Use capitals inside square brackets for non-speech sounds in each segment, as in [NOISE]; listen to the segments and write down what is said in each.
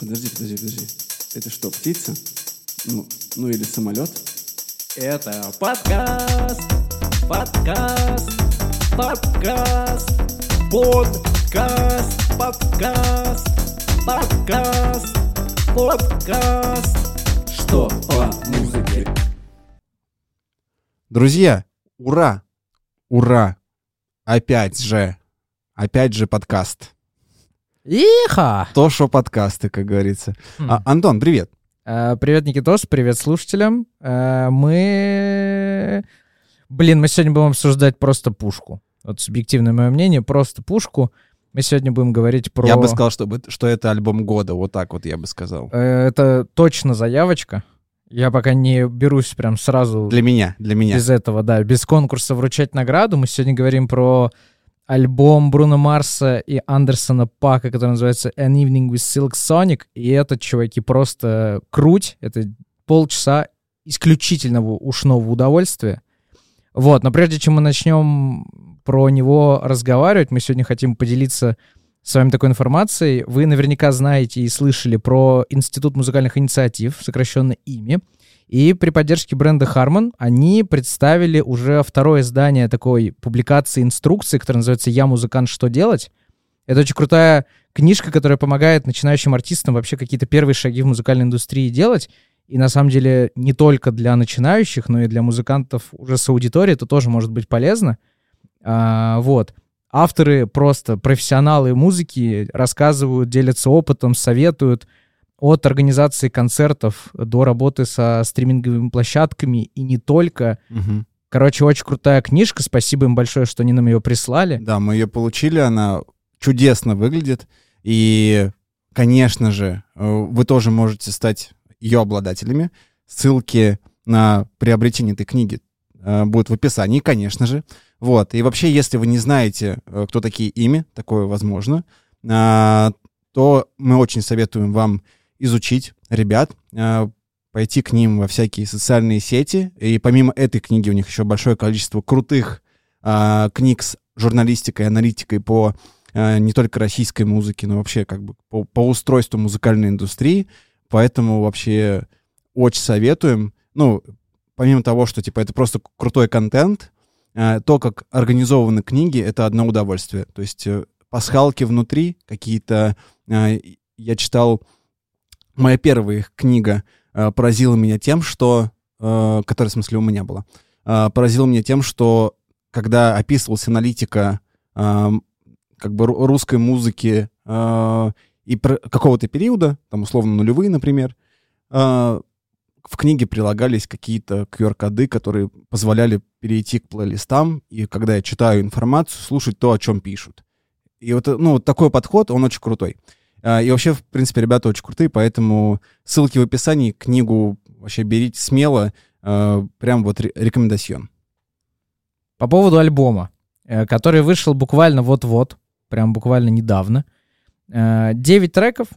Подожди, подожди, подожди. Это что, птица? Ну, ну или самолет? Это подкаст, подкаст, подкаст, подкаст, подкаст, подкаст, подкаст. Что по музыке? Друзья, ура! Ура! Опять же, опять же подкаст. Иха! То, что подкасты, как говорится. Хм. А, Антон, привет. Э, Привет, Никитос, привет слушателям. Э, Мы... Блин, мы сегодня будем обсуждать просто пушку. Вот субъективное мое мнение, просто пушку. Мы сегодня будем говорить про... Я бы сказал, что, что это альбом года, вот так вот я бы сказал. Э, Это точно заявочка. Я пока не берусь прям сразу Для меня, для меня. без этого, да, без конкурса вручать награду. Мы сегодня говорим про альбом Бруно Марса и Андерсона Пака, который называется An Evening with Silk Sonic. И это, чуваки, просто круть. Это полчаса исключительного ушного удовольствия. Вот, но прежде чем мы начнем про него разговаривать, мы сегодня хотим поделиться с вами такой информацией. Вы наверняка знаете и слышали про Институт музыкальных инициатив, сокращенно ИМИ. И при поддержке бренда Harman они представили уже второе издание такой публикации инструкции, которая называется «Я музыкант. Что делать?». Это очень крутая книжка, которая помогает начинающим артистам вообще какие-то первые шаги в музыкальной индустрии делать. И на самом деле не только для начинающих, но и для музыкантов уже с аудиторией это тоже может быть полезно. А, вот. Авторы просто профессионалы музыки рассказывают, делятся опытом, советуют от организации концертов до работы со стриминговыми площадками и не только. Мгм. Короче, очень крутая книжка. Спасибо им большое, что они нам ее прислали. Да, мы ее получили, она чудесно выглядит. И, конечно же, э, вы тоже можете стать ее обладателями. Ссылки на приобретение этой книги э, будут в описании, конечно же. Вот. И вообще, если вы не знаете, э, кто такие ими, такое возможно, а, то мы очень советуем вам изучить ребят, э, пойти к ним во всякие социальные сети. И помимо этой книги у них еще большое количество крутых а, книг с журналистикой, аналитикой по э, не только российской музыке, но вообще как бы по, по устройству музыкальной индустрии. Поэтому вообще очень советуем. Ну, помимо того, что типа это просто крутой контент, э, то, как организованы книги, это одно удовольствие. То есть пасхалки внутри, какие-то... я читал... Моя первая их книга э, поразила меня тем, что... э, которая, в смысле, у меня была. э, поразила меня тем, что когда описывалась аналитика э, как бы ру- русской музыки э, и какого-то периода, там условно нулевые, например, э, в книге прилагались какие-то QR-коды, которые позволяли перейти к плейлистам, и когда я читаю информацию, слушать то, о чем пишут. И вот, э, ну, вот такой подход, он очень крутой. А, И вообще, в принципе, ребята очень крутые, поэтому ссылки в описании, книгу вообще берите смело, э, прям вот ре- рекомендацион. По поводу альбома, э, который вышел буквально вот-вот, прям буквально недавно. Э, Девять треков,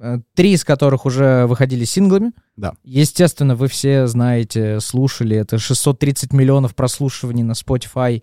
э, три из которых уже выходили синглами. Да. Естественно, вы все знаете, слушали. Это 630 миллионов прослушиваний на Spotify.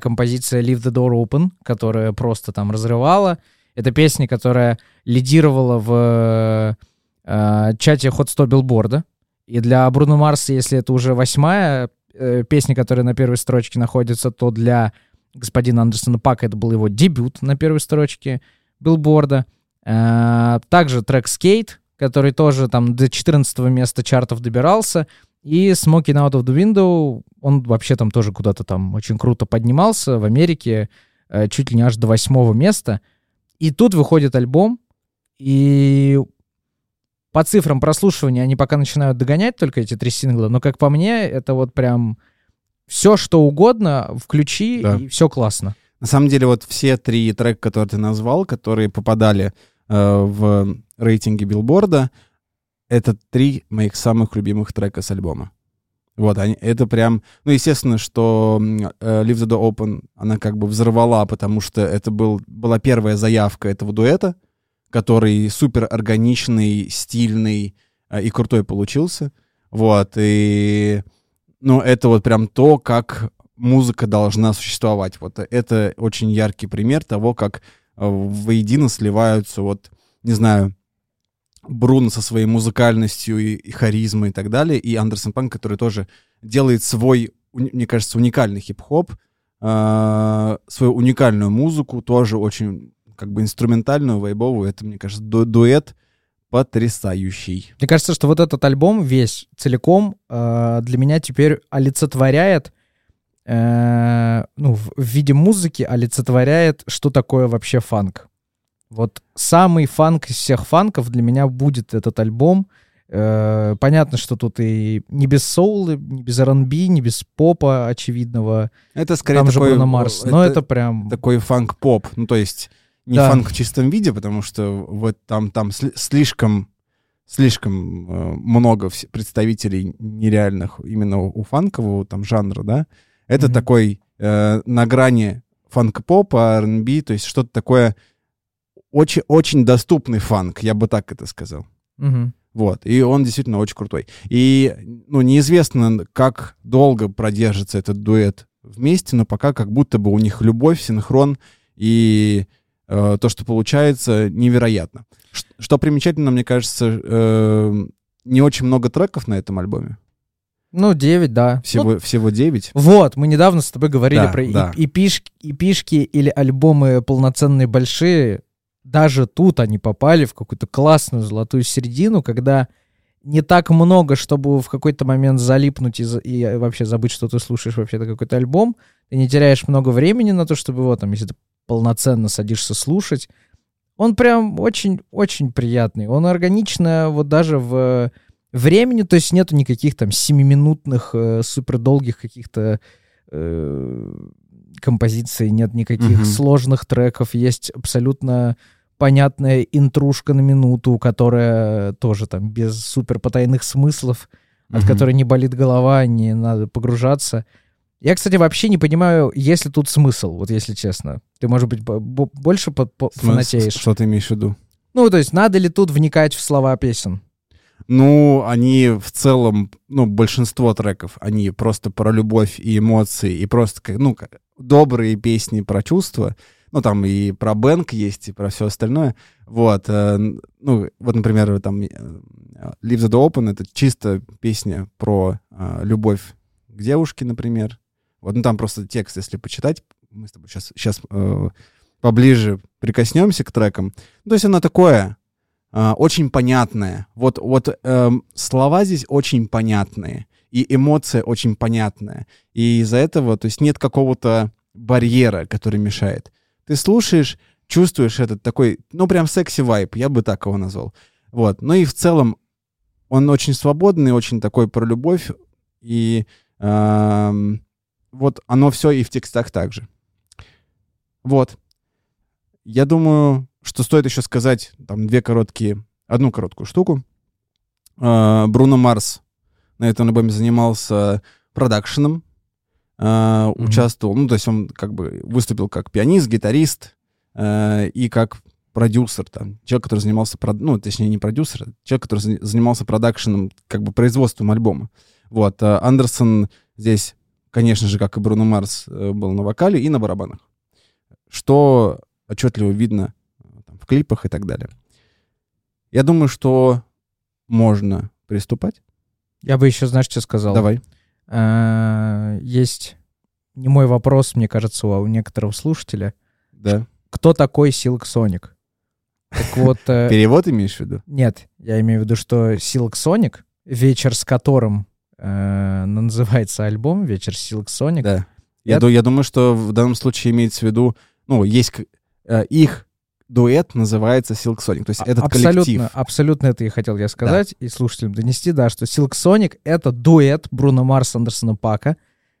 Композиция Leave the Door Open, которая просто там разрывала. Это песня, которая лидировала в э, чате Hot 100 билборда. И для Бруно Марса, если это уже восьмая э, песня, которая на первой строчке находится, то для господина Андерсона Пака это был его дебют на первой строчке билборда. Э, Также трек «Skate», который тоже там до 14 места чартов добирался. И «Smoking Out of the Window», он вообще там тоже куда-то там очень круто поднимался в Америке, э, чуть ли не аж до восьмого места. И тут выходит альбом, и по цифрам прослушивания они пока начинают догонять только эти три сингла, но как по мне, это вот прям все, что угодно, включи, Да. и все классно. На самом деле, вот все три трека, которые ты назвал, которые попадали э, в рейтинге билборда, это три моих самых любимых трека с альбома. Вот, они, это прям... Ну, естественно, что э, Leave the Door Open, она как бы взорвала, потому что это был, была первая заявка этого дуэта, который супер органичный, стильный э, и крутой получился. Вот, и... Ну, это вот прям то, как музыка должна существовать. Вот это очень яркий пример того, как э, воедино сливаются вот, не знаю, Брун со своей музыкальностью и, и харизмой и так далее, и Андерсон Панк, который тоже делает свой, мне кажется, уникальный хип-хоп, э, свою уникальную музыку, тоже очень как бы инструментальную, вайбовую. Это, мне кажется, ду- дуэт потрясающий. Мне кажется, что вот этот альбом весь целиком э, для меня теперь олицетворяет, э, ну, в, в виде музыки олицетворяет, что такое вообще фанк. Вот самый фанк из всех фанков для меня будет этот альбом. Э, понятно, что тут и не без соула, не без R&B, не без попа очевидного. Это скорее Там же такой, Бруно Марс. Но это прям... такой фанк-поп. Ну, то есть не Да. фанк в чистом виде, потому что вот там, там сли- слишком, слишком э, много представителей нереальных именно у, у фанкового там жанра, да. Это Мгм. такой э, на грани фанк-попа, R&B, то есть что-то такое очень, очень доступный фанк, я бы так это сказал. Мгм. Вот, и он действительно очень крутой. И, ну, неизвестно, как долго продержится этот дуэт вместе, но пока как будто бы у них любовь, синхрон и э, то, что получается, невероятно. Ш- Что примечательно, мне кажется, э, не очень много треков на этом альбоме. Ну, 9, да. Ну, Всего, всего 9. Вот, мы недавно с тобой говорили Да, про и- да. эпишки, эпишки или альбомы полноценные большие. Даже тут они попали в какую-то классную золотую середину, когда не так много, чтобы в какой-то момент залипнуть и, и вообще забыть, что ты слушаешь вообще-то какой-то альбом. Ты не теряешь много времени на то, чтобы его там, если ты полноценно садишься слушать. Он прям очень-очень приятный. Он органично вот даже в времени, то есть нету никаких там семиминутных э, супердолгих каких-то э, композиций, нет никаких Мгм. сложных треков, есть абсолютно понятная интрушка на минуту, которая тоже там без супер потайных смыслов, от Мгм. которой не болит голова, не надо погружаться. Я, кстати, вообще не понимаю, есть ли тут смысл, вот если честно. Ты, может быть, бо- бо- больше по- по- Смысл- фанатеешь. Что ты имеешь в виду? Ну, то есть, надо ли тут вникать в слова песен? Ну, они в целом, ну, большинство треков, они просто про любовь и эмоции, и просто, ну, добрые песни про чувства. Ну, там и про Бэнк есть, и про все остальное. Вот. э, ну, вот, например, там э, Leave the Door Open — это чисто песня про э, любовь к девушке, например. Вот, ну, там просто текст, если почитать, мы с тобой сейчас, сейчас поближе прикоснемся к трекам. Ну, то есть оно такое, а, очень понятное. Вот, вот эм, слова здесь очень понятные, и эмоция очень понятная. И из-за этого, то есть нет какого-то барьера, который мешает. Ты слушаешь, чувствуешь этот такой, ну, прям секси-вайп, я бы так его назвал. Вот. Ну и в целом он очень свободный, очень такой про любовь, и эм, вот оно все и в текстах также. Вот. Я думаю, что стоит еще сказать там две короткие, одну короткую штуку. А, Бруно Марс на этом альбоме занимался продакшеном, а, участвовал, ну, то есть он как бы выступил как пианист, гитарист а, и как продюсер, там, человек, который занимался, ну, точнее, не продюсер, а человек, который за- занимался продакшеном, как бы производством альбома. Вот, а Андерсон здесь, конечно же, как и Бруно Марс, э, был на вокале и на барабанах, что отчетливо видно э, там, в клипах и так далее. Я думаю, что можно приступать. Я бы еще, знаешь, что сказал? Давай. А, Есть не мой вопрос, мне кажется, у у некоторого слушателя. Да. Кто такой Silk Sonic? Так вот, э, [LAUGHS] Перевод имеешь в виду? нет, я имею в виду, что Silk Sonic, вечер с которым э, называется альбом, вечер Sonic, Да. Я, я думаю, что в данном случае имеется в виду, ну, есть э, их дуэт называется Silk Sonic, то есть А- этот абсолютно, коллектив. Абсолютно это и хотел я сказать, и слушателям донести, да, что Silk Sonic — это дуэт Бруно Марс Андерсона Пака,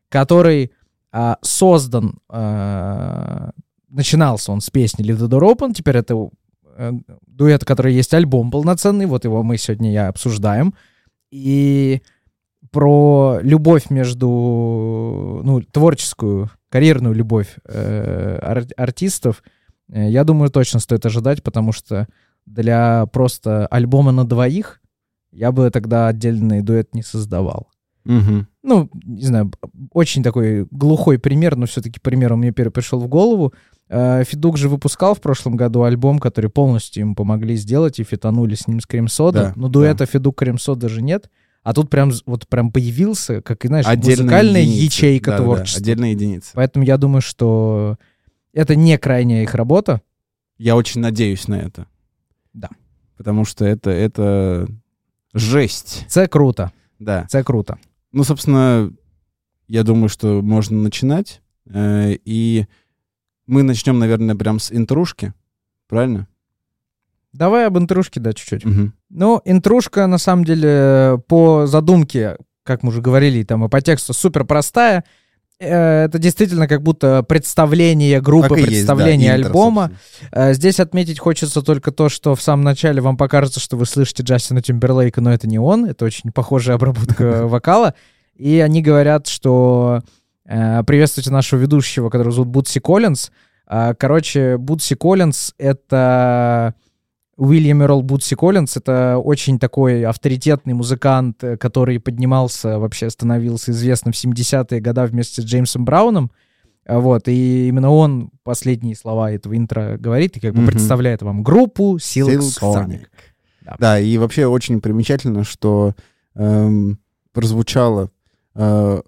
который а, создан, а, начинался он с песни Leave the Door Open, теперь это э, дуэт, который есть альбом полноценный, вот его мы сегодня и обсуждаем, и про любовь между, ну, творческую, карьерную любовь э, ар- артистов, я думаю, точно стоит ожидать, потому что для просто альбома на двоих я бы тогда отдельный дуэт не создавал. Мгм. Ну, не знаю, очень такой глухой пример, но все-таки пример он мне первый пришел в голову. Э, Федук же выпускал в прошлом году альбом, который полностью им помогли сделать, и фитанули с ним с Крем Сода. Да, но дуэта Федук Крем Сода же нет. А тут прям вот прям появился, как и знаешь, Отдельная музыкальная единица. ячейка Да-да-да, творчества. Отдельная единица. Поэтому я думаю, что это не крайняя их работа. Я очень надеюсь на это. Да. Потому что это, это жесть. Це круто. Да. Це круто. Ну, собственно, я думаю, что можно начинать. Э, И мы начнем, наверное, прям с интрушки. Правильно? Давай об интрушке, да, чуть-чуть. Мгм. Ну, интрушка, на самом деле, по задумке, как мы уже говорили, там и по тексту, супер простая. Э, Это действительно как будто представление группы, Так есть, да, представление интро, альбома. собственно. Э, Здесь отметить хочется только то, что в самом начале вам покажется, что вы слышите Джастина Тимберлейка, но это не он, это очень похожая обработка [LAUGHS] вокала. И они говорят, что э, приветствуйте нашего ведущего, которого зовут Бутси Коллинз. Короче, Бутси Коллинз — это Уильям Эрл Бутси Коллинз — это очень такой авторитетный музыкант, э, который поднимался, вообще становился известным в 70-е годы вместе с Джеймсом Брауном. А Вот, и именно он последние слова этого интро говорит и как бы Мгм. представляет вам группу Silk, Silk Sonic. Sonic. Да. Да, и вообще очень примечательно, что эм, прозвучало э,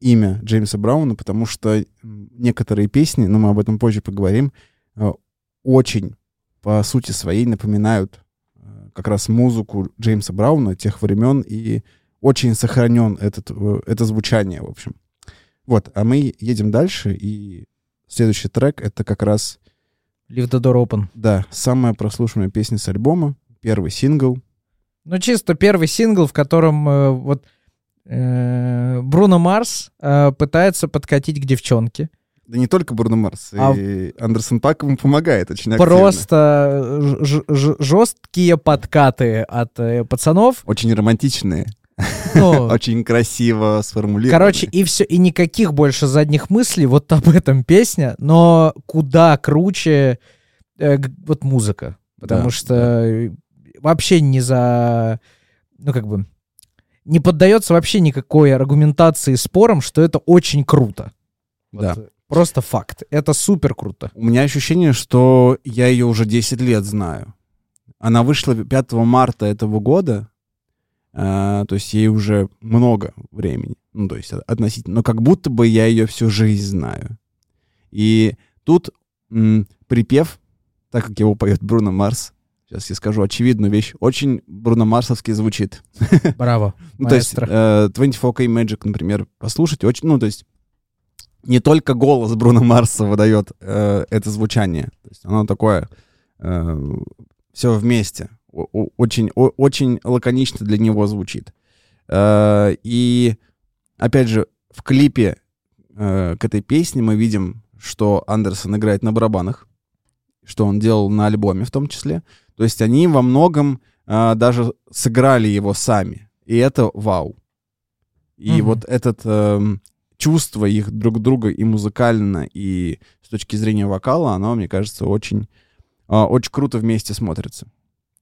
имя Джеймса Брауна, потому что некоторые песни, но мы об этом позже поговорим, э, очень по сути своей напоминают э, как раз музыку Джеймса Брауна тех времен, и очень сохранен этот, э, это звучание, в общем. Вот, а мы едем дальше, и следующий трек — это как раз Leave the door open. да, самая прослушиваемая песня с альбома, первый сингл. Ну, чисто первый сингл, в котором э, вот э, Бруно Марс э, пытается подкатить к девчонке. Да не только Бруно Марс, А- и Андерсон Пак ему помогает очень активно. Просто жесткие подкаты от э, пацанов. Очень романтичные, Ну, [LAUGHS] очень красиво сформулированные. Короче, и все, и никаких больше задних мыслей, вот об этом песня, но куда круче э, вот музыка. Потому Да, что э, вообще не за... Ну, как бы... Не поддается вообще никакой аргументации спорам, что это очень круто. Вот, Да. Просто факт. Это супер круто. У меня ощущение, что я ее уже 10 лет знаю. Она вышла 5 марта этого года, а, то есть ей уже много времени, ну, то есть относительно, но как будто бы я ее всю жизнь знаю. И тут м, припев, так как его поет Бруно Марс, сейчас я скажу очевидную вещь, очень Бруно Марсовский звучит. Браво. [LAUGHS] Ну, то есть э, 24K Magic, например, послушать, очень, ну, то есть не только голос Бруно Марса выдает э, это звучание, то есть оно такое все вместе, О- о- очень, о- очень лаконично для него звучит. Э, и опять же, в клипе э, к этой песне мы видим, что Андерсон играет на барабанах, что он делал на альбоме в том числе. То есть они во многом а, даже сыграли его сами. И это вау. И Мгм. вот этот эм, чувство их друг друга и музыкально, и с точки зрения вокала, оно, мне кажется, очень, а, очень круто вместе смотрится.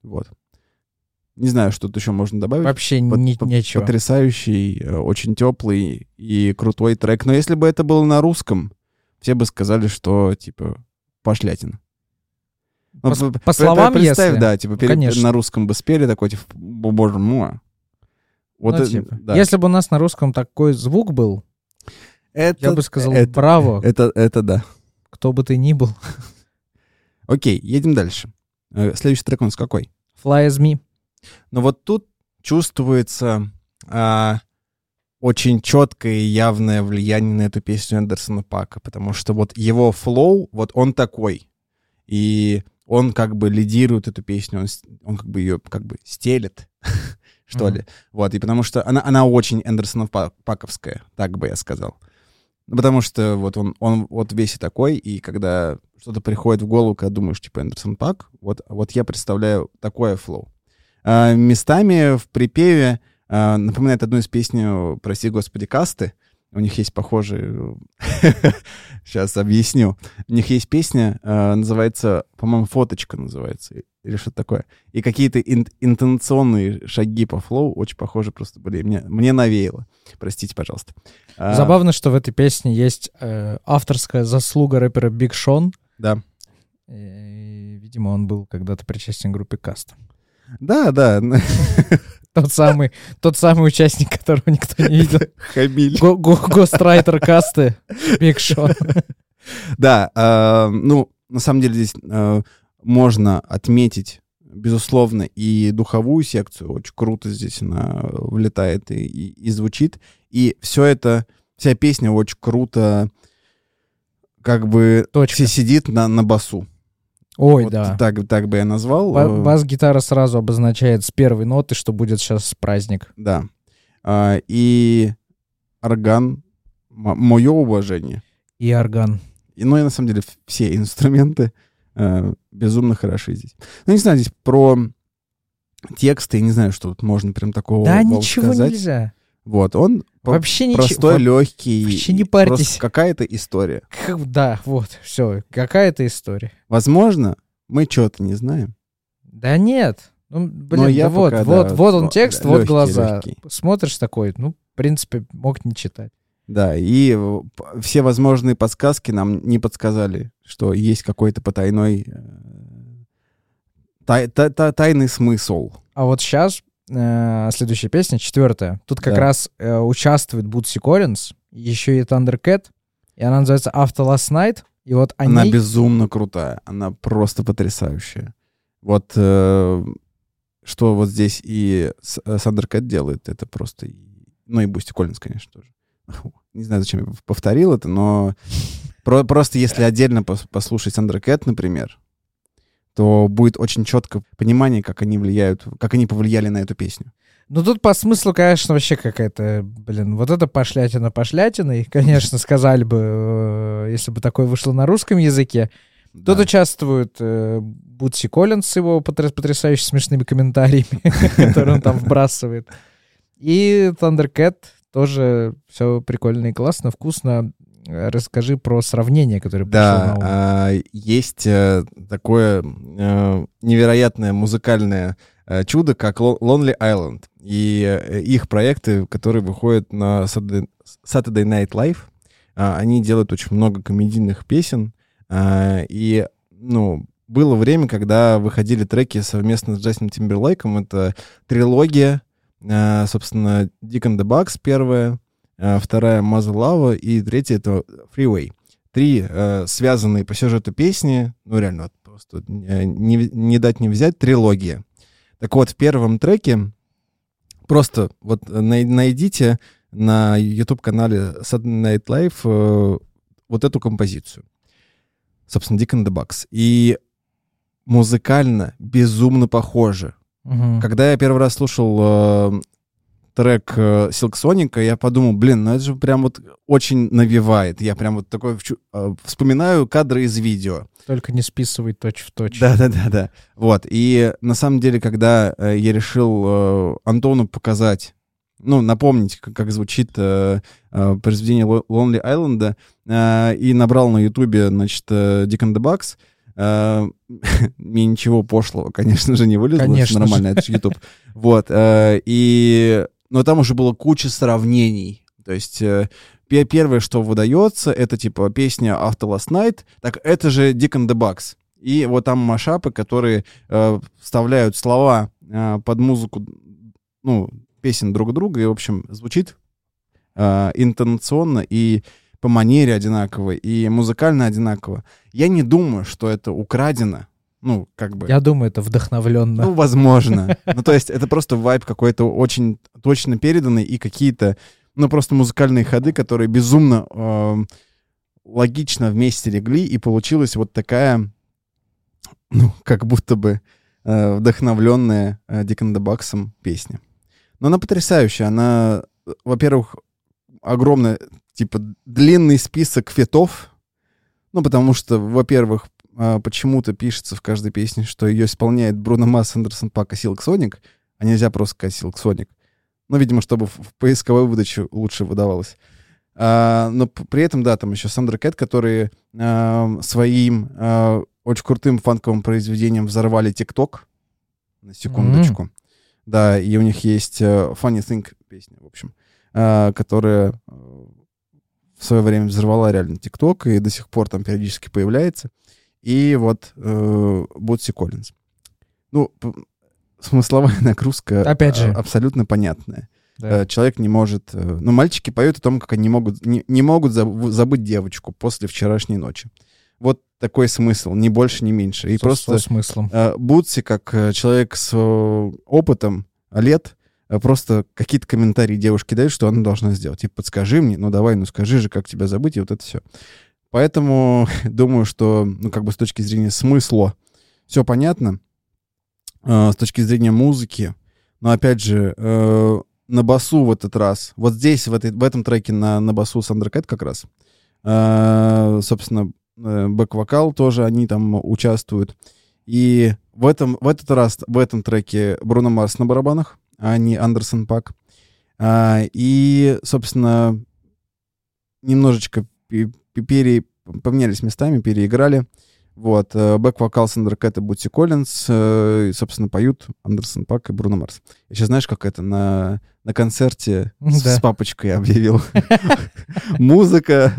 Вот. Не знаю, что тут еще можно добавить. Вообще Под- ни- по- нечего. Потрясающий, э, очень теплый и крутой трек. Но если бы это было на русском, все бы сказали, что, типа, пошлятина. По, Ну, по словам, представь, если... да, типа, перед- конечно. на русском бы спели такой, типа, «Бо- боже мой. Вот Ну, это, типа, да. Если бы у нас на русском такой звук был, это, я бы сказал это, браво, это, это да. кто бы ты ни был. [LAUGHS] Окей, едем дальше. Э, Следующий трек у нас какой? Fly as me. Но вот тут чувствуется а, очень четкое и явное влияние на эту песню Эндерсона Пака, потому что вот его флоу, вот он такой, и он как бы лидирует эту песню, он, он как бы ее как бы стелет, [LAUGHS] что ли. Вот, и потому что она, она очень Эндерсона Паковская, так бы я сказал. Потому что вот он, он вот весь и такой, и когда что-то приходит в голову, когда думаешь, типа, Эндерсон Пак, вот, вот я представляю такое flow. А, местами в припеве а, напоминает одну из песен прости, господи, Касты. У них есть похожие... [LAUGHS] Сейчас объясню. У них есть песня, а, называется, по-моему, «Фоточка» называется. Или что-то такое. И какие-то ин- интонационные шаги по flow очень похожи просто были. Мне, мне навеяло. Простите, пожалуйста. А, Забавно, что в этой песне есть э, авторская заслуга рэпера Big Sean. Да. И, видимо, он был когда-то причастен к группе Каста. Да, да. [LAUGHS] Тот самый, тот самый участник, которого никто не видел. Хамиль. Го- го- ghostwriter Касты Big Sean. [LAUGHS] Да, э, ну, на самом деле здесь э, можно отметить, безусловно, и духовую секцию. Очень круто здесь она влетает и, и- и звучит. И все это, вся песня очень круто как бы Точка. си- сидит на, на басу. Ой, Вот да. Так, так бы я назвал. Ба- Э, Бас-гитара сразу обозначает с первой ноты, что будет сейчас праздник. Да. А, и орган, мое уважение. И орган. И, ну и на самом деле все инструменты э, безумно хороши здесь. Ну, не знаю, здесь про тексты, я не знаю, что тут можно прям такого Да, ничего сказать. нельзя. Вот, он Вообще ничего. простой, Во- легкий. вообще не парьтесь. Какая-то история. как- Да, вот, все. Какая-то история. Возможно, мы чего-то не знаем. Да нет. Ну, блин, я да вот, пока, вот, да, вот он вот, текст, да, вот лёгкий, глаза. лёгкий. Смотришь такой, ну, в принципе, мог не читать. Да, и э, все возможные подсказки нам не подсказали, что есть какой-то потайной э, тай- та- та- тайный смысл. А вот сейчас следующая песня, четвертая. Тут как Да. раз э, участвует Бутси Коллинз, еще и Thundercat, и она называется After Last Night. И вот они... Она безумно крутая, она просто потрясающая. Вот э, что вот здесь и э, Thundercat делает, это просто... Ну и Бутси Коллинз, конечно, тоже. [LAUGHS] Не знаю, зачем я повторил это, но про- просто если отдельно пос- послушать Thundercat, например, то будет очень четко понимание, как они влияют, как они повлияли на эту песню. Ну тут по смыслу, конечно, вообще какая-то, блин, вот это пошлятина пошлятина, и, конечно, [LAUGHS] сказали бы, э, если бы такое вышло на русском языке. Тут Да. участвует э, Бутси Коллинз с его потряс- потрясающе смешными комментариями, [LAUGHS] которые он там вбрасывает. И Thundercat тоже все прикольно и классно, вкусно. Э, Расскажи про сравнение, которое пришло на Да, ум. а, есть э, такое э, невероятное музыкальное чудо, как Lo- Lonely Island. И их проекты, которые выходят на Saturday Night Live, а, они делают очень много комедийных песен. а, И, ну, было время, когда выходили треки совместно с Джастином Тимберлейком. Это трилогия, собственно, Dick and the Bugs первая, а, вторая Lava и третья это Freeway. Три э, связанные по сюжету песни, ну реально вот просто э, не, не дать не взять, трилогия. Так вот, в первом треке просто вот э, най- найдите на YouTube-канале Saturday Night Live э, вот эту композицию. Собственно, and the Bugs. И музыкально безумно похоже. Мгм. Когда я первый раз слушал э, трек э, Silk Sonic, я подумал, блин, ну это же прям вот очень навевает. Я прям вот такой э, вспоминаю кадры из видео. Только не списывай точь в точь. Да-да-да-да. [LAUGHS] Вот. И на самом деле, когда э, я решил э, Антону показать, ну, напомнить, как, как звучит э, э, произведение Lo- Lonely Island, э, и набрал на Ютубе, значит, э, and the Bugs, э, [LAUGHS] мне ничего пошлого, конечно же, не вылезло. Конечно. Нормально, это же YouTube. Вот. э, И... Но там уже было куча сравнений. То есть... э, пе- Первое, что выдается, это типа песня After Last Night. Так это же and the Bugs. И вот там машапы, которые э, вставляют слова э, под музыку, ну, песен друг друга, и, в общем, звучит э, интонационно и по манере одинаково, и музыкально одинаково. Я не думаю, что это украдено. Ну, как бы... Я думаю, это вдохновленно. Ну, возможно. [LAUGHS] Ну, то есть это просто вайб какой-то очень точно переданный и какие-то, ну, просто музыкальные ходы, которые безумно эм, логично вместе легли, и получилась вот такая, ну, как будто бы э, вдохновленная э, Bugs'ом песня. Но она потрясающая. Она, э, во-первых, огромный, типа, длинный список фитов, ну, потому что, во-первых, а, почему-то пишется в каждой песне, что ее исполняет Бруно Масс, Андерсон Пак и Силк Соник, а нельзя просто сказать Силк Соник. Ну, видимо, чтобы в, поисковой выдаче лучше выдавалось. А, но при этом, да, там еще Сандра Кэт, который а, своим а, очень крутым фанковым произведением взорвали ТикТок. На секундочку. Да, и у них есть э, Funny Thing песня, в общем, э, которая э, в свое время взорвала реально ТикТок и до сих пор там периодически появляется. И вот э, Бутси Коллинз. Ну, смысловая [LAUGHS] нагрузка Опять же. абсолютно понятная. Да. Э, Человек не может... э, Ну, мальчики поют о том, как они не могут, не, не могут заб- забыть девочку после вчерашней ночи. Вот такой смысл, ни больше, ни меньше. И Со- просто со смыслом. э, Бутси, как э, человек с э, опытом лет, э, просто какие-то комментарии девушке дают, что она должна сделать. Типа, подскажи мне, ну давай, ну скажи же, как тебя забыть, и вот это все. Поэтому [LAUGHS] думаю, что, ну, как бы с точки зрения смысла все понятно. Э, с точки зрения музыки, но опять же, э, на басу в этот раз, вот здесь, в, этой, в этом треке на, на басу Сандеркэт как раз, э, собственно, э, бэк-вокал тоже они там участвуют. И в, этом, в этот раз, в этом треке Бруно Марс на барабанах, а не Андерсон Пак. А, и, собственно, немножечко пе- пе- пере, поменялись местами, переиграли. Вот, э, бэк-вокал Сандеркэт и Бутси Коллинз, э, и, собственно, поют Андерсон Пак и Бруно Марс. Я сейчас, знаешь, как это на, на концерте с, Да. с папочкой объявил. [LAUGHS] Музыка.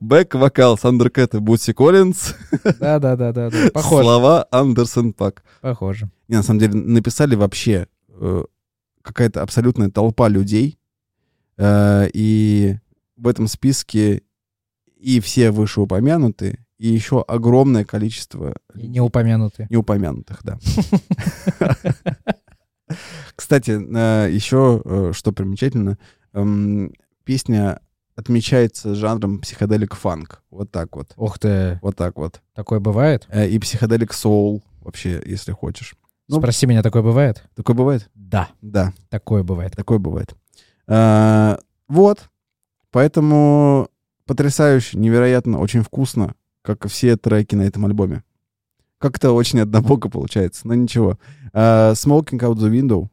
Бэк-вокал Сандеркэт и Бутси Коллинз. Да-да-да-да. Похоже. Слова Андерсон Пак. Похоже. Не, на самом деле, написали вообще э, какая-то абсолютная толпа людей. И в этом списке и все вышеупомянутые, и еще огромное количество И не упомянутые. неупомянутых, да. [LAUGHS] Кстати, э, еще э, что примечательно, эм, песня отмечается жанром психоделик фанк. Вот так вот. Ух ты, Вот так вот. такое бывает? Э, И психоделик соул, вообще, если хочешь. Ну. Спроси меня, такое бывает? Такое бывает? Да, Да. такое бывает. Такое бывает. А, вот. Поэтому потрясающе, невероятно, очень вкусно, как и все треки на этом альбоме. Как-то очень однобоко получается, но ничего. А, Smoking Out the Window.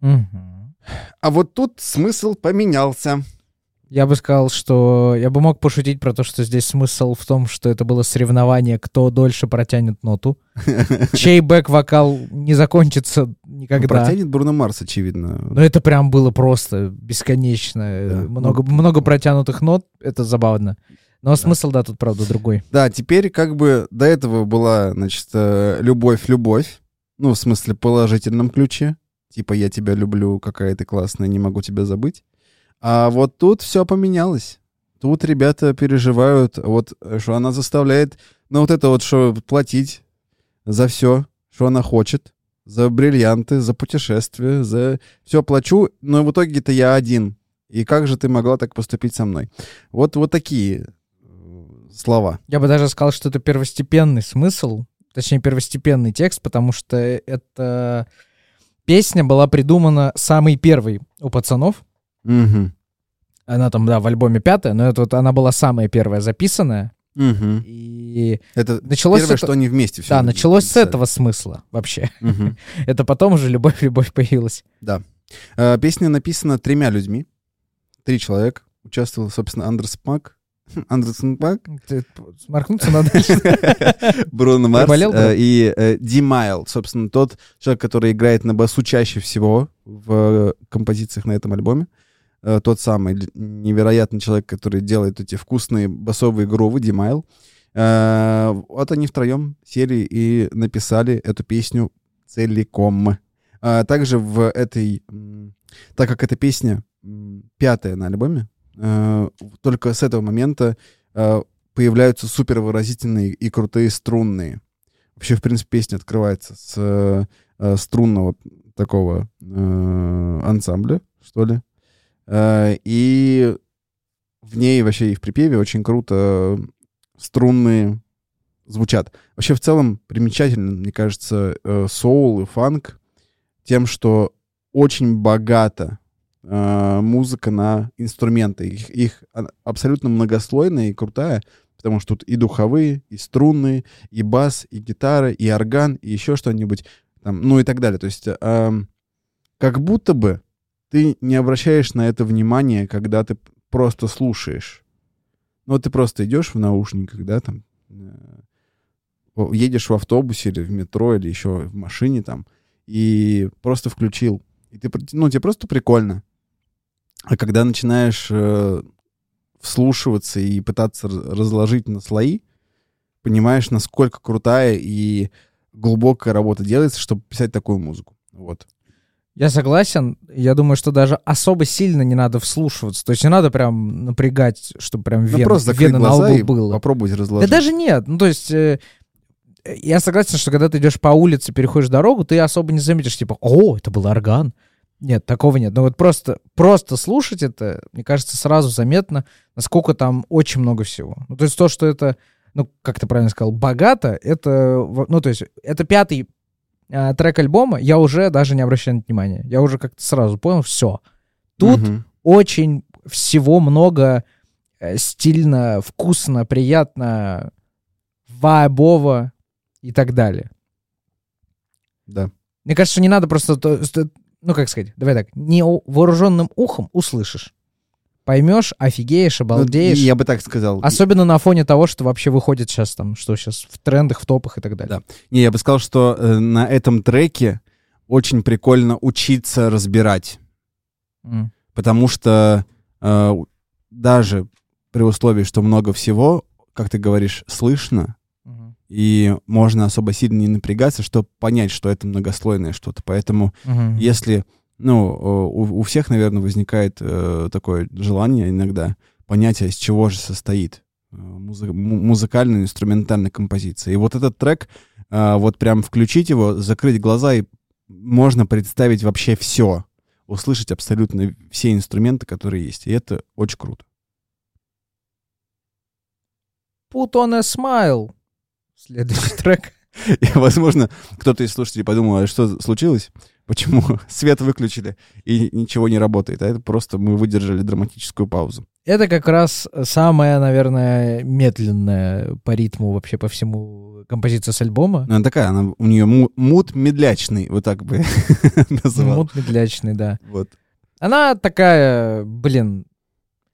Мгм. А вот тут смысл поменялся. Я бы сказал, что я бы мог пошутить про то, что здесь смысл в том, что это было соревнование, кто дольше протянет ноту. [LAUGHS] Чей бэк-вокал не закончится никогда. Протянет Бруно Марс, очевидно. Но это прям было просто бесконечно. Да. Много, много протянутых нот, это забавно. Но смысл, да, тут, правда, другой. Да, теперь как бы до этого была, значит, э, любовь-любовь. Ну, в смысле, положительном ключе. Типа, я тебя люблю, какая ты классная, не могу тебя забыть. А вот тут все поменялось. Тут ребята переживают, вот, э, что она заставляет, ну, вот это вот, что платить за все, что она хочет, за бриллианты, за путешествия, за все плачу, но в итоге-то я один. И как же ты могла так поступить со мной? Вот, вот такие э, слова. Я бы даже сказал, что это первостепенный смысл, точнее, первостепенный текст, потому что эта песня была придумана самой первой у пацанов. Мгм. Она там, да, в альбоме пятая, но это вот она была самая первая записанная. Мгм. И Это началось первое, это- что они вместе все да, началось с этого смысла вообще. Мгм. [LAUGHS] Это потом уже любовь-любовь появилась. Э, Песня написана тремя людьми. Три человека. Участвовал, собственно, Андерс Пак. [LAUGHS] Андерсон Пак. Сморкнуться надо. [LAUGHS] Бруно Марс Приболел, э, и э, Ди Майл, собственно, тот человек, который играет на басу чаще всего в э, композициях на этом альбоме. Э, Тот самый невероятный человек, который делает эти вкусные басовые грувы, Ди Майл. Э, Вот они втроем сели и написали эту песню целиком. А также в этой, так как эта песня пятая на альбоме, э, только с этого момента э, появляются супер выразительные и крутые струнные. Вообще, в принципе, песня открывается с э, э, струнного такого э, ансамбля, что ли. Э, и в ней вообще и в припеве очень круто струнные звучат. Вообще, в целом, примечательно, мне кажется, э, соул и фанк тем, что очень богата э, музыка на инструменты. Их, их абсолютно многослойная и крутая, потому что тут и духовые, и струнные, и бас, и гитара, и орган, и еще что-нибудь, там, ну и так далее. То есть эм, как будто бы ты не обращаешь на это внимания, когда ты просто слушаешь. Ну, ты просто идешь в наушниках, да, там, э, едешь в автобусе или в метро, или еще в машине там, и просто включил. И ты, ну, тебе просто прикольно. А когда начинаешь э, вслушиваться и пытаться раз- разложить на слои, понимаешь, насколько крутая и глубокая работа делается, чтобы писать такую музыку. Вот. Я согласен. Я думаю, что даже особо сильно не надо вслушиваться. То есть не надо прям напрягать, чтобы прям Ну, вена, просто закрыть вена на глаза лбу было. попробовать Да разложить. даже нет. Ну, то есть... э, я согласен, что когда ты идешь по улице, переходишь дорогу, ты особо не заметишь, типа, о, это был орган. Нет, такого нет. Но вот просто, просто слушать это, мне кажется, сразу заметно, насколько там очень много всего. Ну, то есть то, что это, ну, как ты правильно сказал, богато, это, ну, то есть это пятый а, трек альбома, я уже даже не обращаю на внимания. Я уже как-то сразу понял, все. Тут Мгм. очень всего много э, стильно, вкусно, приятно, вайбово и так далее. Да. Мне кажется, не надо просто, то- ст- ну как сказать, давай так, невооруженным ухом услышишь. Поймешь, офигеешь, Ну, обалдеешь. я бы так сказал. Особенно на фоне того, что вообще выходит сейчас там, что сейчас в трендах, в топах и так далее. Да. Не, я бы сказал, что э, на этом треке очень прикольно учиться разбирать. М. Потому что э, даже при условии, что много всего, как ты говоришь, слышно, и можно особо сильно не напрягаться, чтобы понять, что это многослойное что-то. Поэтому Мгм. если, ну, э, у, у всех, наверное, возникает э, такое желание иногда понять, а из чего же состоит э, музы- му- музыкальная, инструментальная композиция. И вот этот трек, э, вот прям включить его, закрыть глаза, и можно представить вообще все, услышать абсолютно все инструменты, которые есть. И это очень круто. Put on a smile. Следующий трек. [LAUGHS] И, возможно, кто-то из слушателей подумал, а что случилось? Почему [LAUGHS] свет выключили и ничего не работает? А это просто мы выдержали драматическую паузу. Это как раз самая, наверное, медленная по ритму вообще по всему композиция с альбома. Ну, она такая, она, у нее му- мут медлячный, вот так бы [LAUGHS] назвал. Мут медлячный, да. Вот. Она такая, блин,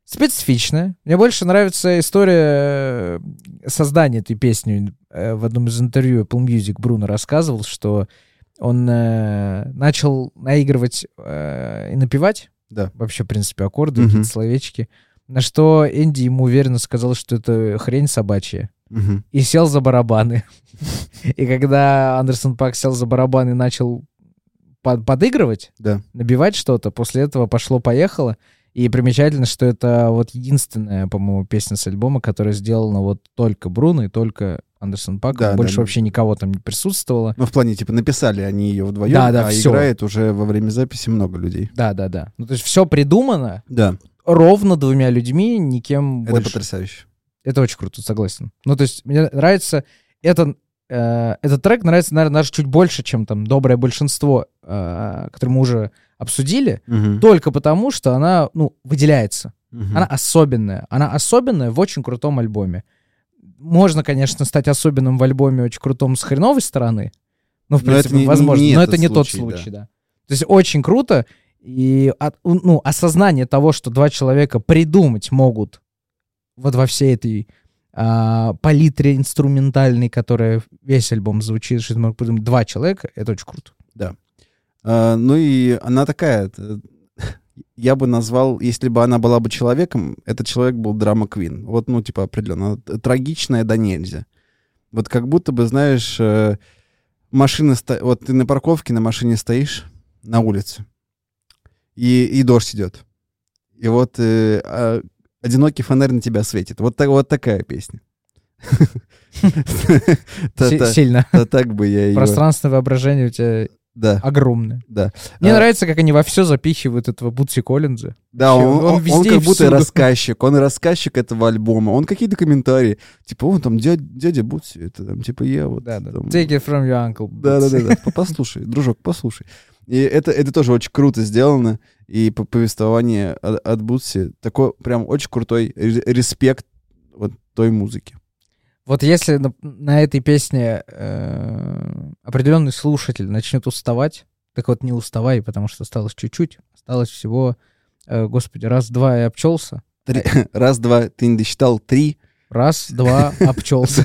специфичная. Мне больше нравится история э, создания этой песни. Э, В одном из интервью Apple Music Бруно рассказывал, что он э, начал наигрывать э, и напевать. Да. Вообще, в принципе, аккорды, Мгм. какие-то словечки. На что Энди ему уверенно сказал, что это хрень собачья. Мгм. И сел за барабаны. [LAUGHS] И когда Андерсон Пак сел за барабаны и начал под- подыгрывать, Да. набивать что-то. После этого пошло-поехало. И примечательно, что это вот единственная, по-моему, песня с альбома, которая сделана вот только Бруно и только Андерсон Пак. Да, Больше да. вообще никого там не присутствовало. Ну, в плане, типа, написали они ее вдвоем, Да, да, а всё. играет уже во время записи много людей. Да, да, да. Ну, то есть все придумано Да, ровно двумя людьми, никем это больше. потрясающе. Это очень круто, согласен. Ну, то есть мне нравится это, э, этот трек нравится, наверное, даже чуть больше, чем там доброе большинство, э, которое мы уже обсудили, Мгм. только потому, что она, ну, выделяется. Мгм. Она особенная. Она особенная в очень крутом альбоме. Можно, конечно, стать особенным в альбоме очень крутом с хреновой стороны. Ну, в Но принципе, не- не- возможно. не но этот это не тот случай, случай, да. То есть очень круто. И от- ну, осознание того, что два человека придумать могут вот во всей этой а, палитре инструментальной, которая весь альбом звучит, что это могут придумать два человека, это очень круто. А, ну и она такая, э, я бы назвал, если бы она была бы человеком, этот человек был драма Квин. Вот, ну, типа, определенно. Т- Трагичная да нельзя. Вот как будто бы, знаешь, э, машина... сто- Вот ты на парковке на машине стоишь на улице, и, и дождь идет. И вот э, а, одинокий фонарь на тебя светит. Вот, так, вот такая песня. [LAUGHS] [LAUGHS] Сильно. та- Так бы я ее... Пространственное воображение у тебя Да, огромное. да. Мне А, нравится, как они во все запихивают этого Бутси Коллинза. Да, Вообще, он, он он- он везде и как будто всюду. рассказчик, он рассказчик этого альбома, он какие-то комментарии, типа, он там дядя, дядя Бутси, это там, типа, я вот. Да, да. там- Take it from your uncle. да, да, да, да. По- Послушай, дружок, послушай. И это, это тоже очень круто сделано. И по- повествование от, от Бутси такой прям очень крутой ре- респект вот той музыки. Вот если на, на этой песне э, определенный слушатель начнет уставать, так вот не уставай, потому что осталось чуть-чуть, осталось всего, э, господи, раз-два и обчелся, Три- [LAUGHS] Раз, два, ты не досчитал три. Раз, два, [LAUGHS] обчелся.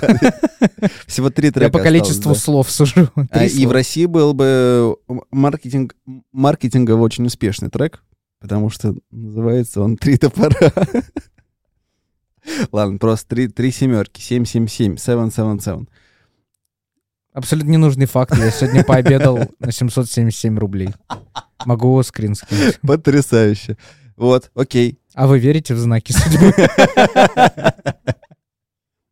Всего три Я трека по количеству слов сужу. А, И в. России был бы маркетинг, маркетингово очень успешный трек, потому что называется он «Три топора». [LAUGHS] [LAUGHS] Ладно, просто три, три семерки. Семь, семь, семь. Seven, seven, seven. Абсолютно ненужный факт. Я сегодня пообедал на 777 рублей. Могу скрин скинуть. [LAUGHS] Потрясающе. Вот, окей. А вы верите в знаки судьбы? [LAUGHS]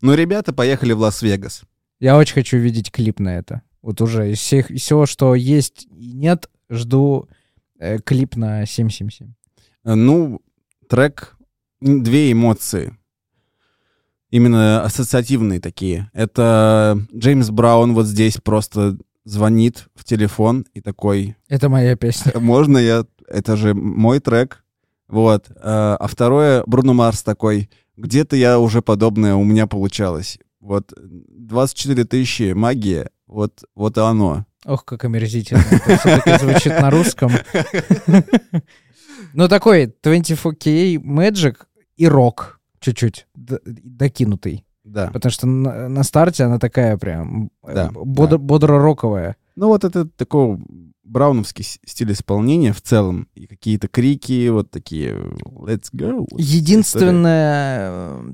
Ну, ребята поехали в Лас-Вегас. Я очень хочу видеть клип на это. Вот уже из всех, всего, что есть и нет, жду э, клип на 777. Э, Ну, трек, две эмоции. Именно ассоциативные такие. Это Джеймс Браун вот здесь просто звонит в телефон и такой, Это моя песня. можно я, это же мой трек. Вот. А а второе, Бруно Марс такой, где-то я уже подобное у меня получалось. Вот 24 тысячи, магия, вот, вот оно. Ох, как омерзительно. Это все-таки звучит на русском. [LAUGHS] Ну, такой 24K Magic и рок чуть-чуть докинутый. Да. Потому что на, на старте она такая прям э, Да, бодро- да. бодро-роковая. Ну вот это такой брауновский стиль исполнения в целом. И какие-то крики, вот такие «Let's go». Единственная э,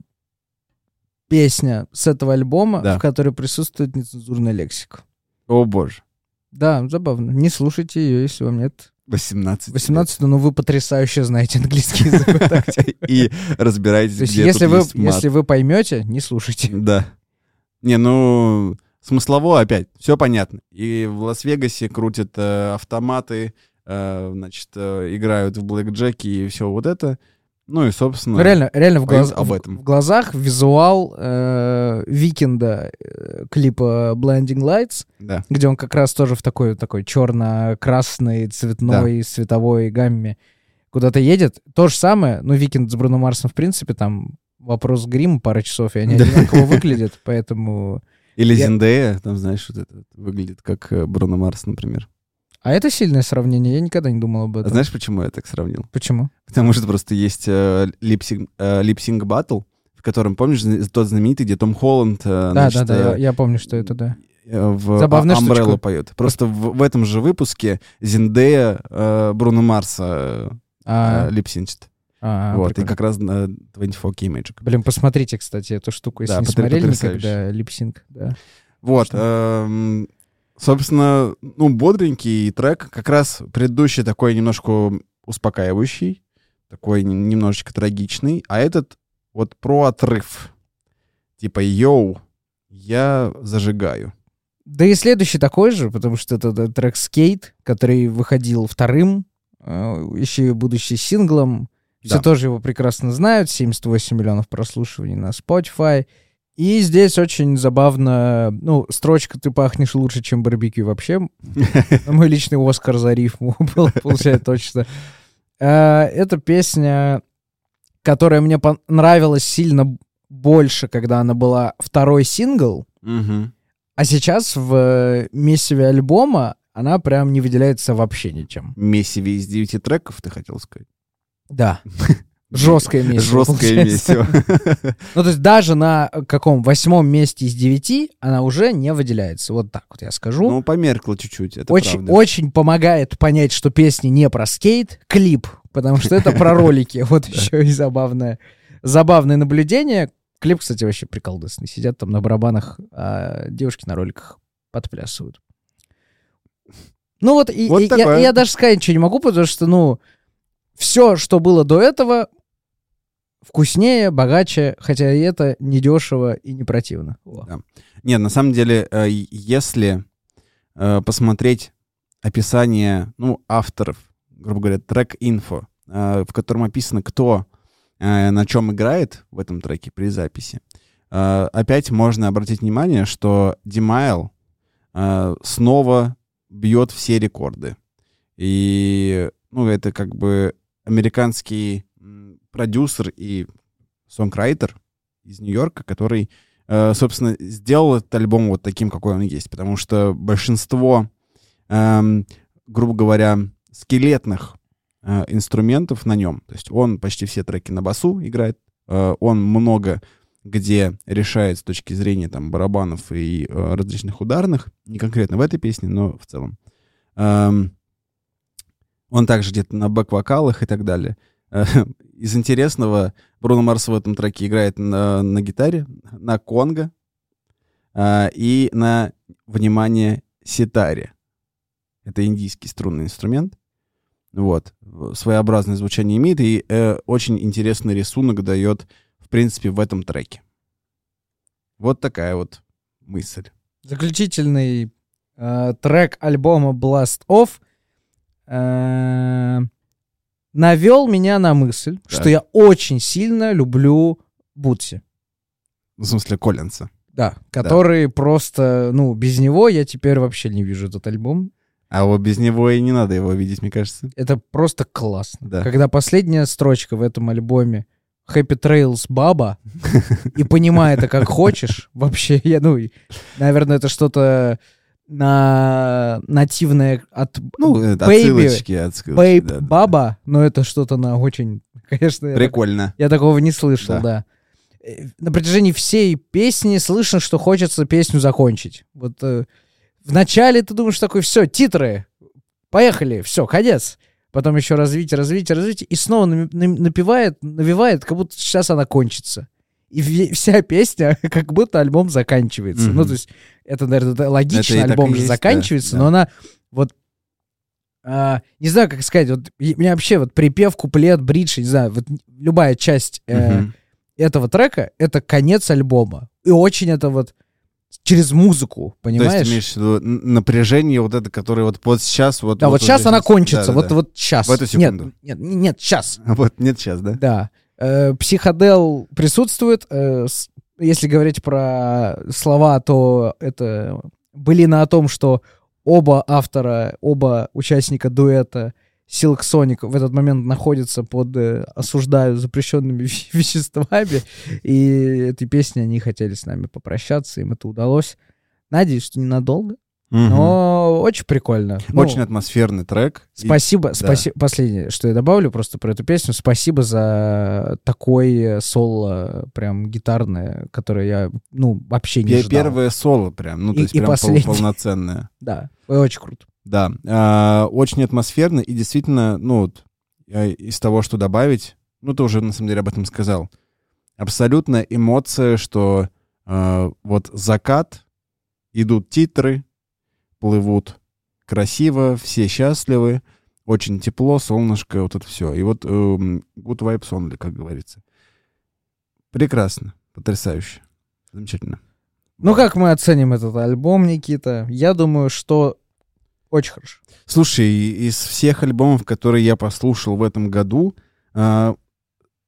песня с этого альбома, Да. в которой присутствует нецензурная лексика. О боже. Да, забавно. Не слушайте ее, если вам нет 18. лет. 18, но вы потрясающе знаете английский [LAUGHS] язык. То И разбираетесь, есть, если вы, если вы поймете, не слушайте. Да. Не, ну, смыслово опять, все понятно. И в Лас-Вегасе крутят э, автоматы, э, значит, э, играют в блэкджеки и все вот это. Ну и, собственно... Ну, реально, реально в, глаз- об этом. в глазах визуал э, Викенда э, клипа Blinding Lights, Да. где он как раз тоже в такой, такой черно-красной, цветной, световой гамме куда-то едет. То же самое, ну, Викенд с Бруно Марсом, в принципе, там вопрос грима пара часов, и они [LAUGHS] Да. одинаково выглядят, поэтому... Или Я- Зиндея, там, знаешь, вот это выглядит как э, Бруно Марс, например. А это сильное сравнение, я никогда не думал об А этом. знаешь, почему я так сравнил? Почему? Потому что просто есть э, липсинг, э, липсинг батл, в котором, помнишь, тот знаменитый, где Том Холланд э, Да, значит, да, да, я, э, я помню, что это, да. э, в Забавная а- Umbrella штучка. поет. Просто в, в этом же выпуске Зиндея э, Бруно Марса А, э, липсинчит. а, вот, и прикольно. как раз на 24K Magic. Блин, посмотрите, кстати, эту штуку, если Да, не смотрели никогда, lip sync, да. Вот? Собственно, ну, бодренький трек, как раз предыдущий такой немножко успокаивающий, такой немножечко трагичный, а этот вот про отрыв. Типа, yo, я зажигаю. Да и следующий такой же, потому что это, это трек «Skate», который выходил вторым, э, еще и будущий синглом. Все Да. тоже его прекрасно знают, 78 миллионов прослушиваний на Spotify. И здесь очень забавно, ну, строчка «Ты пахнешь лучше, чем барбекю» вообще. Мой личный Оскар за рифму [LAUGHS] был, получается точно. Э, Это песня, которая мне понравилась сильно больше, когда она была второй сингл, а сейчас в э, месиве альбома она прям не выделяется вообще ничем. Месиви из девяти треков, ты хотел сказать? Да. [LAUGHS] Жесткое месиво. Жесткое месиво. Ну, то есть даже на э, каком восьмом месте из девяти она уже не выделяется. Вот так вот я скажу. Ну, померкло чуть-чуть, это очень, правда. очень помогает понять, что песни не про скейт, клип, потому что это про ролики. [LAUGHS] Вот еще и забавное, забавное наблюдение. Клип, кстати, вообще приколдесный. Сидят там на барабанах, а девушки на роликах подплясывают. Ну вот, и, Вот и я, я даже сказать ничего не могу, потому что, ну, все, что было до этого, вкуснее, богаче, хотя и это недешево и не противно. Во. Да. Нет, на самом деле, э, если э, посмотреть описание ну, авторов, грубо говоря, трек-инфо, э, в котором описано, кто на чем играет в этом треке при записи, опять можно обратить внимание, что Димайл снова бьет все рекорды. И, ну, это как бы американский продюсер и сонграйтер из Нью-Йорка, который э, собственно, сделал этот альбом вот таким, какой он есть. Потому что большинство, эм, грубо говоря, скелетных э, инструментов на нем. То есть он почти все треки на басу играет, э, он много где решает с точки зрения там барабанов и э, различных ударных, не конкретно в этой песне, но в целом. Эм, он также где-то на бэк-вокалах и так далее. Э, из интересного, Бруно Марс в этом треке играет на, на гитаре, на конго э, и на, внимание, ситаре. Это индийский струнный инструмент. Вот. Своеобразное звучание имеет и э, очень интересный рисунок дает, в принципе, в этом треке. Вот такая вот мысль. Заключительный э, трек альбома Blast Off э, навел меня на мысль, Так. что я очень сильно люблю Бутси. В смысле, Коллинса. Да, который просто, ну, без него я теперь вообще не вижу этот альбом. А вот без него и не надо его видеть, мне кажется. Это просто классно. Да. Когда последняя строчка в этом альбоме Happy Trails Баба [LAUGHS] и понимай это как хочешь, вообще, я, ну, наверное, это что-то на нативное от Ну, Baby, отсылочки, отсылочки. Babe да, да, да. Баба, но это что-то на очень, [LAUGHS] конечно, я, так- Прикольно. я такого не слышал, Да. да. Э, На протяжении всей песни слышно, что хочется песню закончить. Вот э, в начале ты думаешь такой, все, титры, поехали, все, конец. Потом еще развитие, развитие, развитие, и снова напевает, навевает, как будто сейчас она кончится. И вся песня, [LAUGHS] как будто альбом заканчивается. Мгм. Ну, то есть, это, наверное, да, логично, Это альбом же есть, да, заканчивается, да. но она вот а, не знаю, как сказать, вот и- меня вообще вот припев, куплет, бридж, не знаю, вот любая часть э, Мгм. этого трека — это конец альбома. И очень это вот через музыку, То есть понимаешь? имеешь в виду напряжение вот это, которое вот, вот сейчас... Вот, да, вот, сейчас здесь она вот- кончится, да, вот, да, вот сейчас. В эту секунду. Нет, нет, нет, сейчас. да. Вот, нет сейчас, да? Да. Э, психодел присутствует. э, если говорить про слова, то это былина о том, что оба автора, оба участника дуэта Silk Sonic в этот момент находятся под, э, осуждаю, запрещенными [LAUGHS] ве- веществами. И этой песней они хотели с нами попрощаться, им это удалось. Надеюсь, что ненадолго. Но очень прикольно. Ну, Очень атмосферный трек. И- Спасибо, спасибо. Последнее, что я добавлю просто про эту песню. Спасибо за такое соло, прям гитарное, которое я, ну, вообще не ждал. Первое соло прям, ну, то И- есть и прям последнее. полноценное. [LAUGHS] Да, очень круто. Да, а, очень атмосферно и действительно, ну, вот, из того, что добавить, ну, ты уже, на самом деле, об этом сказал. Абсолютно эмоция, что а, вот закат, идут титры, плывут красиво, все счастливы, очень тепло, солнышко, вот это все. И вот эм, good vibes only, как говорится. Прекрасно, потрясающе, замечательно. Ну, как мы оценим этот альбом, Никита? Я думаю, что очень хорошо. Слушай, из всех альбомов, которые я послушал в этом году, а,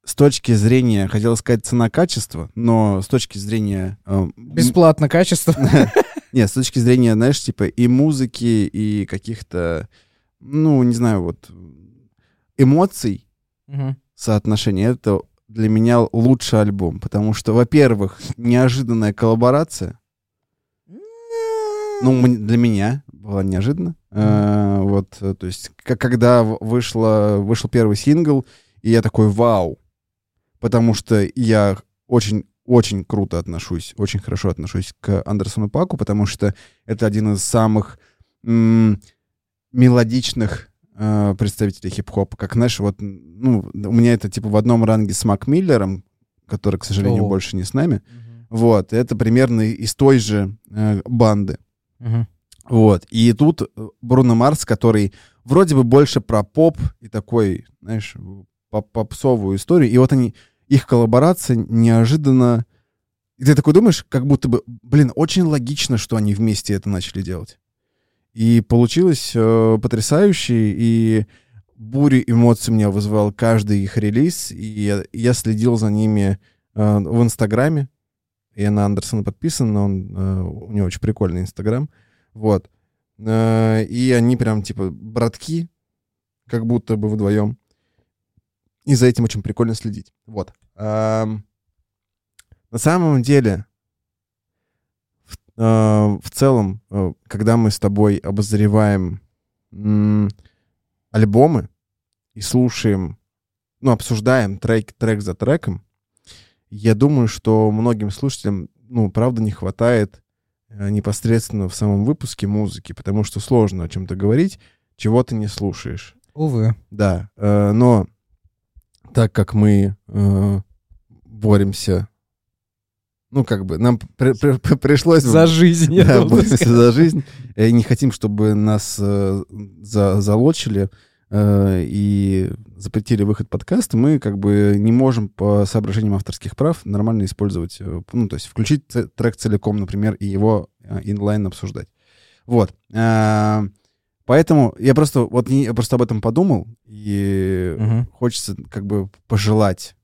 с точки зрения, хотел сказать цена-качество, но с точки зрения... м- Бесплатно качество. [LAUGHS] Нет, с точки зрения, знаешь, типа и музыки, и каких-то, ну, не знаю, вот эмоций, Мгм. соотношения, это для меня лучший альбом, потому что, во-первых, неожиданная коллаборация, ну, для меня была неожиданно. Э, вот, э, то есть, как, когда вышло, вышел первый сингл, и я такой, вау, потому что я очень очень круто отношусь, очень хорошо отношусь к Андерсону Паку, потому что это один из самых м, мелодичных э, представителей хип-хопа. Как, знаешь, вот, ну, у меня это типа в одном ранге с Мак Миллером, который, к сожалению, О. больше не с нами. Вот, это примерно из той же э, банды. Мгм. Вот. И тут Бруно Марс, который вроде бы больше про поп и такой, знаешь, поп- попсовую историю. И вот они, их коллаборация неожиданно... И ты такой думаешь, как будто бы, блин, очень логично, что они вместе это начали делать. И получилось э, потрясающе, и бурю эмоций меня вызывал каждый их релиз, и я, я следил за ними э, в Инстаграме. Я на Андерсона подписан, но он, э, у него очень прикольный Инстаграм. Вот. Э, И они прям типа братки, как будто бы вдвоем. И за этим очень прикольно следить. Вот. На самом деле, в, в целом, э, когда мы с тобой обозреваем альбомы, и слушаем, ну, обсуждаем трек, трек за треком, я думаю, что многим слушателям, ну, правда, не хватает э, непосредственно в самом выпуске музыки, потому что сложно о чем-то говорить, чего ты не слушаешь. Увы. Да, э, но так как мы э, боремся, ну, как бы, нам при- при- при- [LAUGHS] пришлось... За жизнь, [LAUGHS] да, боремся за жизнь. И не хотим, чтобы нас э, за, залочили э, и запретили выход подкаста. Мы как бы не можем по соображениям авторских прав нормально использовать, э, ну, то есть включить трек целиком, например, и его э, инлайн обсуждать. Вот. Поэтому я просто вот не, я просто об этом подумал, и Мгм. хочется как бы пожелать,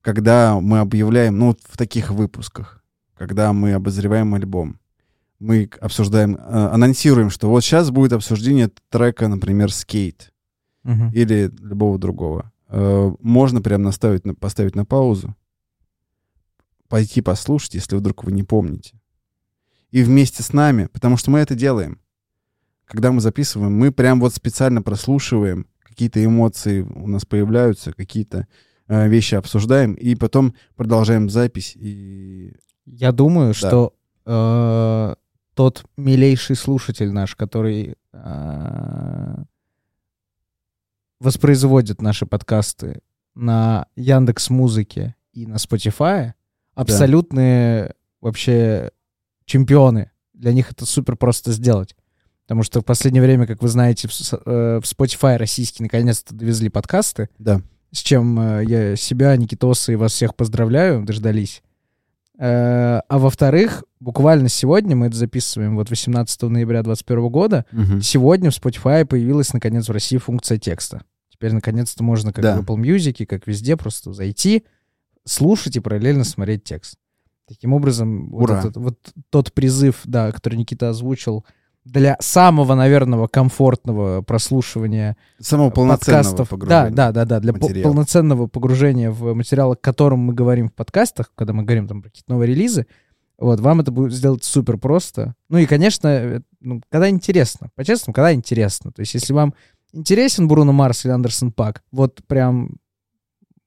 когда мы объявляем, ну, в таких выпусках, когда мы обозреваем альбом, мы обсуждаем, э, анонсируем, что вот сейчас будет обсуждение трека, например, «Скейт» Мгм. или любого другого. Э, Можно прям наставить, на- поставить на паузу, пойти послушать, если вдруг вы не помните. И вместе с нами, потому что мы это делаем. Когда мы записываем, мы прям вот специально прослушиваем, какие-то эмоции у нас появляются, какие-то э, вещи обсуждаем, и потом продолжаем запись. И Я думаю, что э, тот милейший слушатель наш, который э, воспроизводит наши подкасты на Яндекс Музыке и на Spotify, абсолютные вообще чемпионы. Для них это супер просто сделать. Потому что в последнее время, как вы знаете, в, э, в Spotify российский наконец-то довезли подкасты, да, с чем э, я себя, Никитоса и вас всех поздравляю, дождались. Э, А во-вторых, буквально сегодня, мы это записываем вот 18 ноября 2021 года, Мгм. сегодня в Spotify появилась, наконец, в России функция текста. Теперь, наконец-то, можно, как Да. в Apple Music, как везде, просто зайти, слушать и параллельно смотреть текст. Таким образом, вот, Ура. этот- вот тот призыв, да, который Никита озвучил, для самого, наверное, комфортного прослушивания самого полноценного подкастов. погружения. Да, да, да, да. Для материала. полноценного погружения в материал, о котором мы говорим в подкастах, когда мы говорим там про какие-то новые релизы, вот, вам это будет сделать супер просто. Ну и, конечно, э, ну, когда интересно. По-честному, когда интересно. То есть, если вам интересен Бруно Марс или Андерсон Пак, вот прям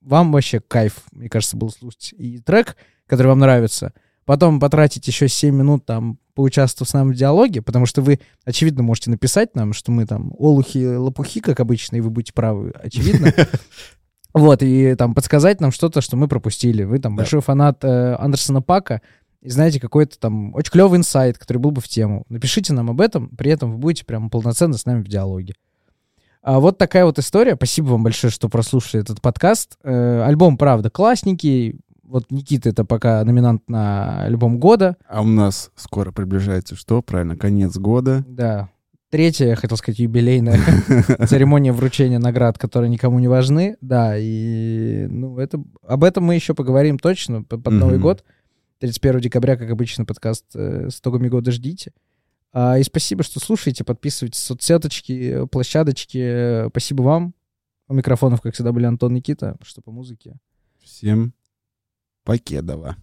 вам вообще кайф, мне кажется, был слушать и трек, который вам нравится, потом потратить еще 7 минут там поучаствовав с нами в диалоге, потому что вы, очевидно, можете написать нам, что мы там олухи-лопухи, как обычно, и вы будете правы, очевидно. [LAUGHS] Вот, и там подсказать нам что-то, что мы пропустили. Вы там Да. большой фанат э, Андерсона Пака, и знаете какой-то там очень клевый инсайт, который был бы в тему. Напишите нам об этом, при этом вы будете прям полноценно с нами в диалоге. А вот такая вот история. Спасибо вам большое, что прослушали этот подкаст. Э, альбом, правда, классненький. Вот Никита это пока номинант на альбом года. А у нас скоро приближается что? Правильно, конец года. Да. Третья, я хотел сказать, юбилейная [LAUGHS] церемония вручения наград, которые никому не важны. Да, и ну, это, об этом мы еще поговорим точно под, Новый год. 31 декабря, как обычно, подкаст э, с итогами года ждите. А, и спасибо, что слушаете, подписывайтесь соцсеточки, площадочки. Спасибо вам. У микрофонов, как всегда, были Антон Никита. Что по музыке? Всем покедова.